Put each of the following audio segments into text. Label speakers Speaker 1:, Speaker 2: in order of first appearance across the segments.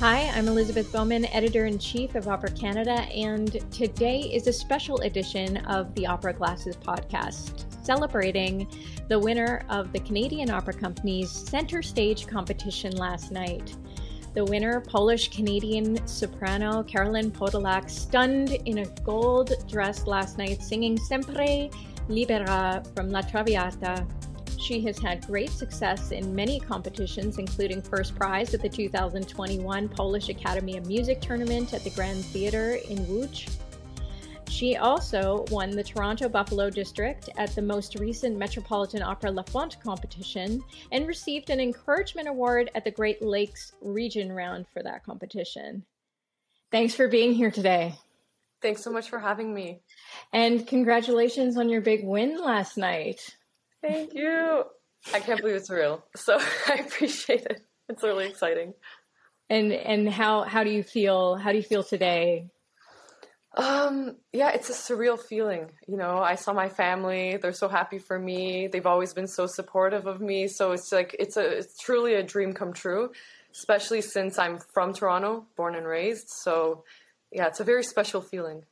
Speaker 1: Hi, I'm Elizabeth Bowman, editor in chief of Opera Canada, and today is a special edition of the Opera Glasses podcast, celebrating the winner of the Canadian Opera Company's center stage competition last night. The winner, Polish Canadian soprano Karoline Podolak, stunned in a gold dress last night, singing Sempre Libera from La Traviata she has had great success in many competitions, including first prize at the 2021 Polish Academy of Music Tournament at the Grand Theatre in Łódź. She also won the Toronto Buffalo District at the most recent Metropolitan Opera Laffont competition and received an encouragement award at the Great Lakes Region Round for that competition. Thanks for being here today.
Speaker 2: Thanks so much for having me.
Speaker 1: And congratulations on your big win last night.
Speaker 2: Thank you. I can't believe it's real. So I appreciate it. It's really exciting.
Speaker 1: And and how how do you feel? How do you feel today?
Speaker 2: Um, yeah, it's a surreal feeling. You know, I saw my family, they're so happy for me. They've always been so supportive of me. So it's like it's a it's truly a dream come true, especially since I'm from Toronto, born and raised. So yeah, it's a very special feeling.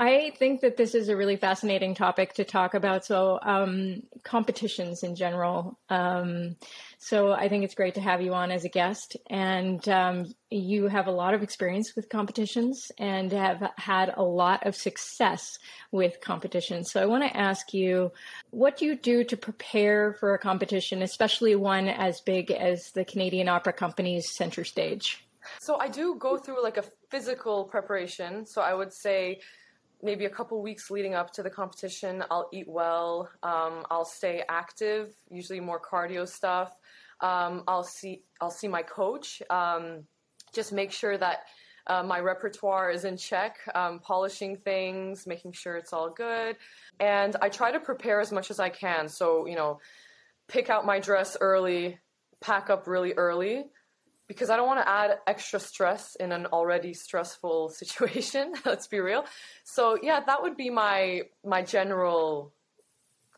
Speaker 1: I think that this is a really fascinating topic to talk about. So, um, competitions in general. Um, so, I think it's great to have you on as a guest. And um, you have a lot of experience with competitions and have had a lot of success with competitions. So, I want to ask you what do you do to prepare for a competition, especially one as big as the Canadian Opera Company's Center Stage?
Speaker 2: So, I do go through like a physical preparation. So, I would say, maybe a couple weeks leading up to the competition, I'll eat well. Um, I'll stay active, usually more cardio stuff. Um, I'll see I'll see my coach. Um, just make sure that uh, my repertoire is in check, um, polishing things, making sure it's all good, and I try to prepare as much as I can. So you know, pick out my dress early, pack up really early because I don't want to add extra stress in an already stressful situation. let's be real. So yeah, that would be my my general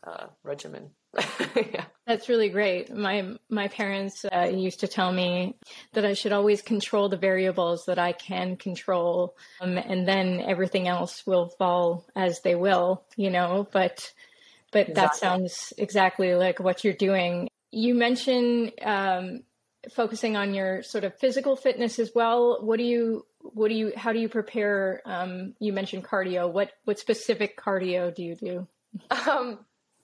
Speaker 2: uh, regimen.
Speaker 1: yeah. That's really great. My my parents uh, used to tell me that I should always control the variables that I can control, um, and then everything else will fall as they will. You know, but but exactly. that sounds exactly like what you're doing. You mentioned um, focusing on your sort of physical fitness as well. What do you what do you how do you prepare? Um, you mentioned cardio. What what specific cardio do you do?
Speaker 2: Um,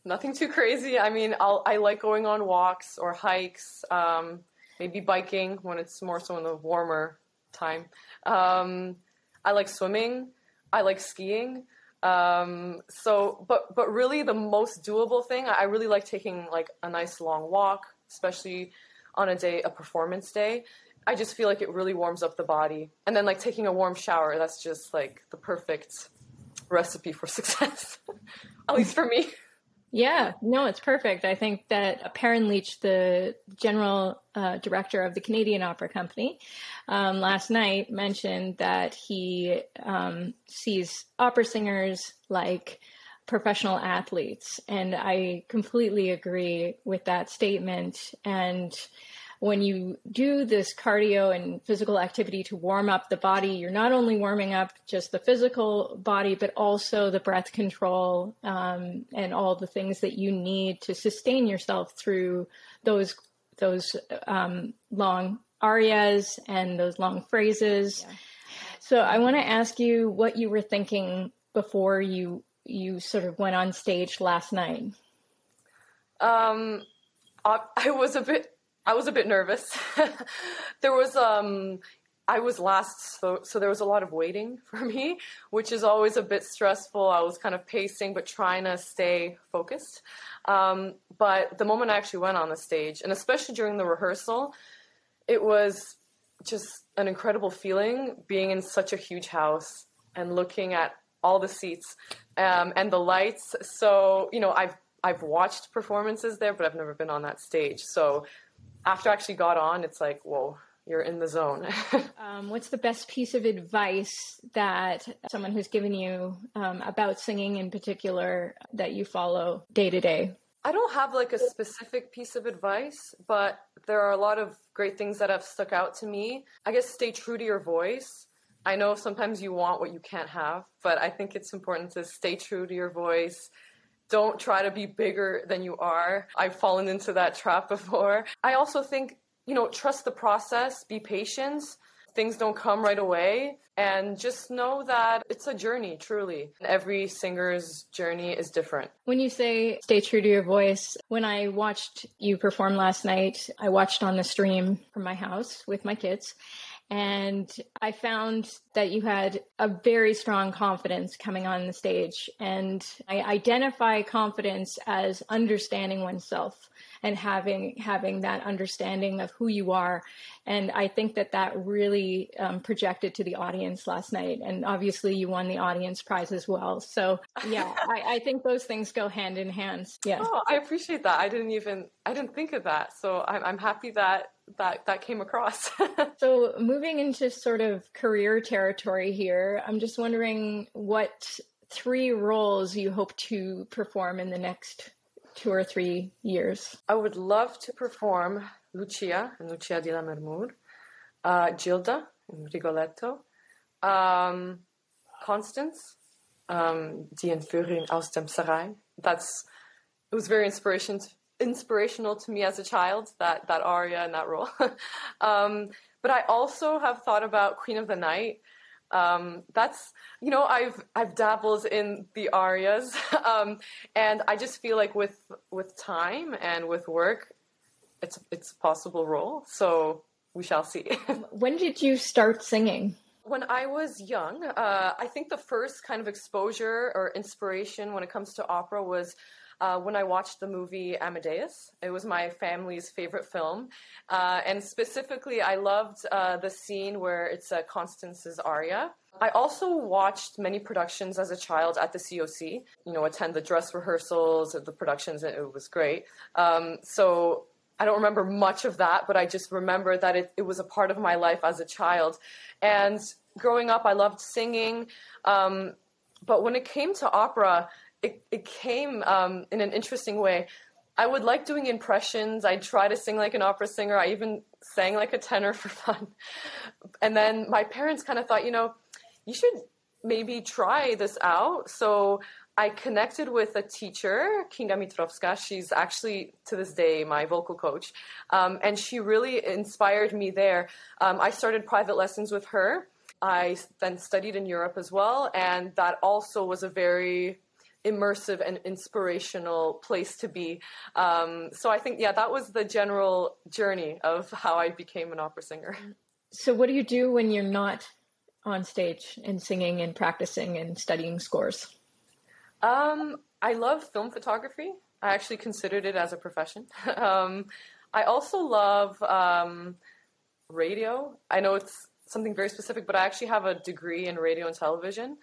Speaker 2: nothing too crazy. I mean, I'll, I like going on walks or hikes. Um, maybe biking when it's more so in the warmer time. Um, I like swimming. I like skiing. Um, so, but but really, the most doable thing. I really like taking like a nice long walk, especially on a day, a performance day, I just feel like it really warms up the body. And then like taking a warm shower, that's just like the perfect recipe for success, at least for me.
Speaker 1: Yeah, no, it's perfect. I think that Perryn Leech, the general uh, director of the Canadian Opera Company, um, last night mentioned that he um, sees opera singers like professional athletes. And I completely agree with that statement. And when you do this cardio and physical activity to warm up the body, you're not only warming up just the physical body, but also the breath control um, and all the things that you need to sustain yourself through those those um, long arias and those long phrases. Yeah. So I want to ask you what you were thinking before you you sort of went on stage last night?
Speaker 2: Um, I, I was a bit, I was a bit nervous. there was, um, I was last, so, so there was a lot of waiting for me, which is always a bit stressful. I was kind of pacing, but trying to stay focused. Um, but the moment I actually went on the stage, and especially during the rehearsal, it was just an incredible feeling being in such a huge house and looking at all the seats um, and the lights. So you know, I've I've watched performances there, but I've never been on that stage. So after I actually got on, it's like, whoa, you're in the zone.
Speaker 1: um, what's the best piece of advice that someone who's given you um, about singing in particular that you follow day to day?
Speaker 2: I don't have like a specific piece of advice, but there are a lot of great things that have stuck out to me. I guess stay true to your voice. I know sometimes you want what you can't have, but I think it's important to stay true to your voice. Don't try to be bigger than you are. I've fallen into that trap before. I also think, you know, trust the process, be patient things don't come right away and just know that it's a journey truly every singer's journey is different
Speaker 1: when you say stay true to your voice when i watched you perform last night i watched on the stream from my house with my kids and I found that you had a very strong confidence coming on the stage. And I identify confidence as understanding oneself and having having that understanding of who you are. And I think that that really um, projected to the audience last night. And obviously, you won the audience prize as well. So yeah, I, I, think those things go hand in hand. Yeah.
Speaker 2: Oh, I appreciate that. I didn't even I didn't think of that. So I'm, I'm happy that that that came across.
Speaker 1: so moving into sort of career territory here, I'm just wondering what three roles you hope to perform in the next two or three years?
Speaker 2: I would love to perform Lucia in Lucia di Lammermoor, uh, Gilda in Rigoletto, um, Constance, um, Die Entführung aus dem Serail. That's it was very inspiration inspirational to me as a child that that aria and that role. um, but I also have thought about Queen of the Night um, that's you know I've I've dabbled in the arias, um, and I just feel like with with time and with work, it's it's a possible role. So we shall see.
Speaker 1: when did you start singing?
Speaker 2: When I was young, uh, I think the first kind of exposure or inspiration when it comes to opera was uh, when I watched the movie Amadeus. It was my family's favorite film. Uh, and specifically, I loved uh, the scene where it's uh, Constance's aria. I also watched many productions as a child at the COC, you know, attend the dress rehearsals, of the productions, and it was great. Um, so I don't remember much of that, but I just remember that it, it was a part of my life as a child. And growing up, I loved singing. Um, but when it came to opera, it, it came um, in an interesting way. I would like doing impressions. I'd try to sing like an opera singer. I even sang like a tenor for fun. And then my parents kind of thought, you know, you should maybe try this out. So I connected with a teacher, Kinga Mitrovska. She's actually to this day my vocal coach. Um, and she really inspired me there. Um, I started private lessons with her. I then studied in Europe as well. And that also was a very immersive and inspirational place to be. Um, so I think, yeah, that was the general journey of how I became an opera singer.
Speaker 1: So, what do you do when you're not on stage and singing and practicing and studying scores?
Speaker 2: Um, I love film photography. I actually considered it as a profession. um, I also love um, radio. I know it's something very specific, but I actually have a degree in radio and television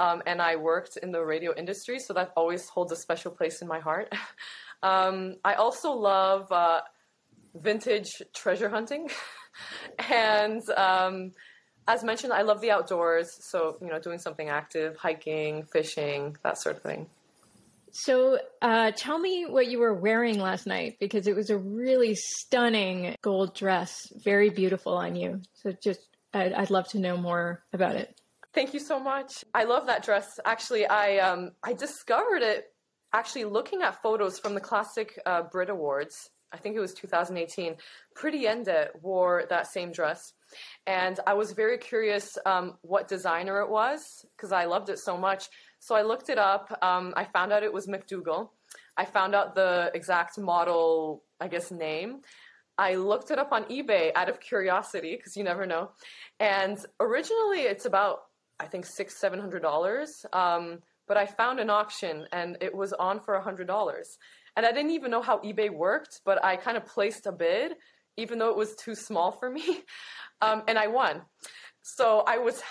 Speaker 2: um, and I worked in the radio industry, so that always holds a special place in my heart. um, I also love uh, vintage treasure hunting, and um, as mentioned, I love the outdoors. So you know, doing something active, hiking, fishing, that sort of thing.
Speaker 1: So, uh, tell me what you were wearing last night because it was a really stunning gold dress, very beautiful on you. So, just I'd, I'd love to know more about it.
Speaker 2: Thank you so much. I love that dress. Actually, I um, I discovered it actually looking at photos from the classic uh, Brit Awards. I think it was 2018. Pretty Yende wore that same dress, and I was very curious um, what designer it was because I loved it so much. So I looked it up. Um, I found out it was McDougal. I found out the exact model, I guess, name. I looked it up on eBay out of curiosity because you never know. And originally, it's about I think six, seven hundred dollars. Um, but I found an auction and it was on for a hundred dollars. And I didn't even know how eBay worked, but I kind of placed a bid, even though it was too small for me. Um, and I won. So I was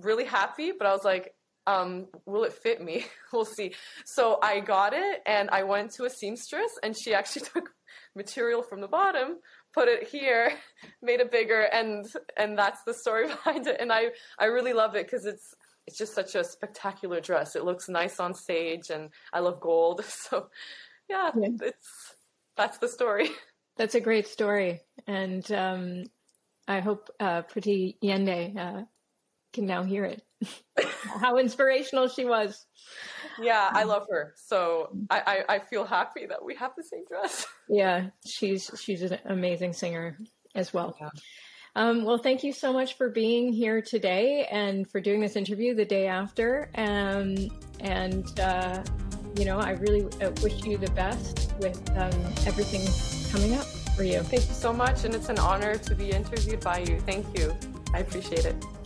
Speaker 2: really happy, but I was like, um, will it fit me? we'll see. So I got it and I went to a seamstress and she actually took material from the bottom, put it here, made it bigger, and and that's the story behind it. And I I really love it because it's it's just such a spectacular dress. It looks nice on stage, and I love gold. So yeah, yeah. it's that's the story.
Speaker 1: That's a great story, and um, I hope uh, Pretty Yende uh, can now hear it. How inspirational she was.
Speaker 2: Yeah, I love her. So I, I, I, feel happy that we have the same dress.
Speaker 1: Yeah, she's she's an amazing singer as well. Yeah. Um, well, thank you so much for being here today and for doing this interview the day after. Um, and uh, you know, I really uh, wish you the best with um, everything coming up for you.
Speaker 2: Thank you so much, and it's an honor to be interviewed by you. Thank you. I appreciate it.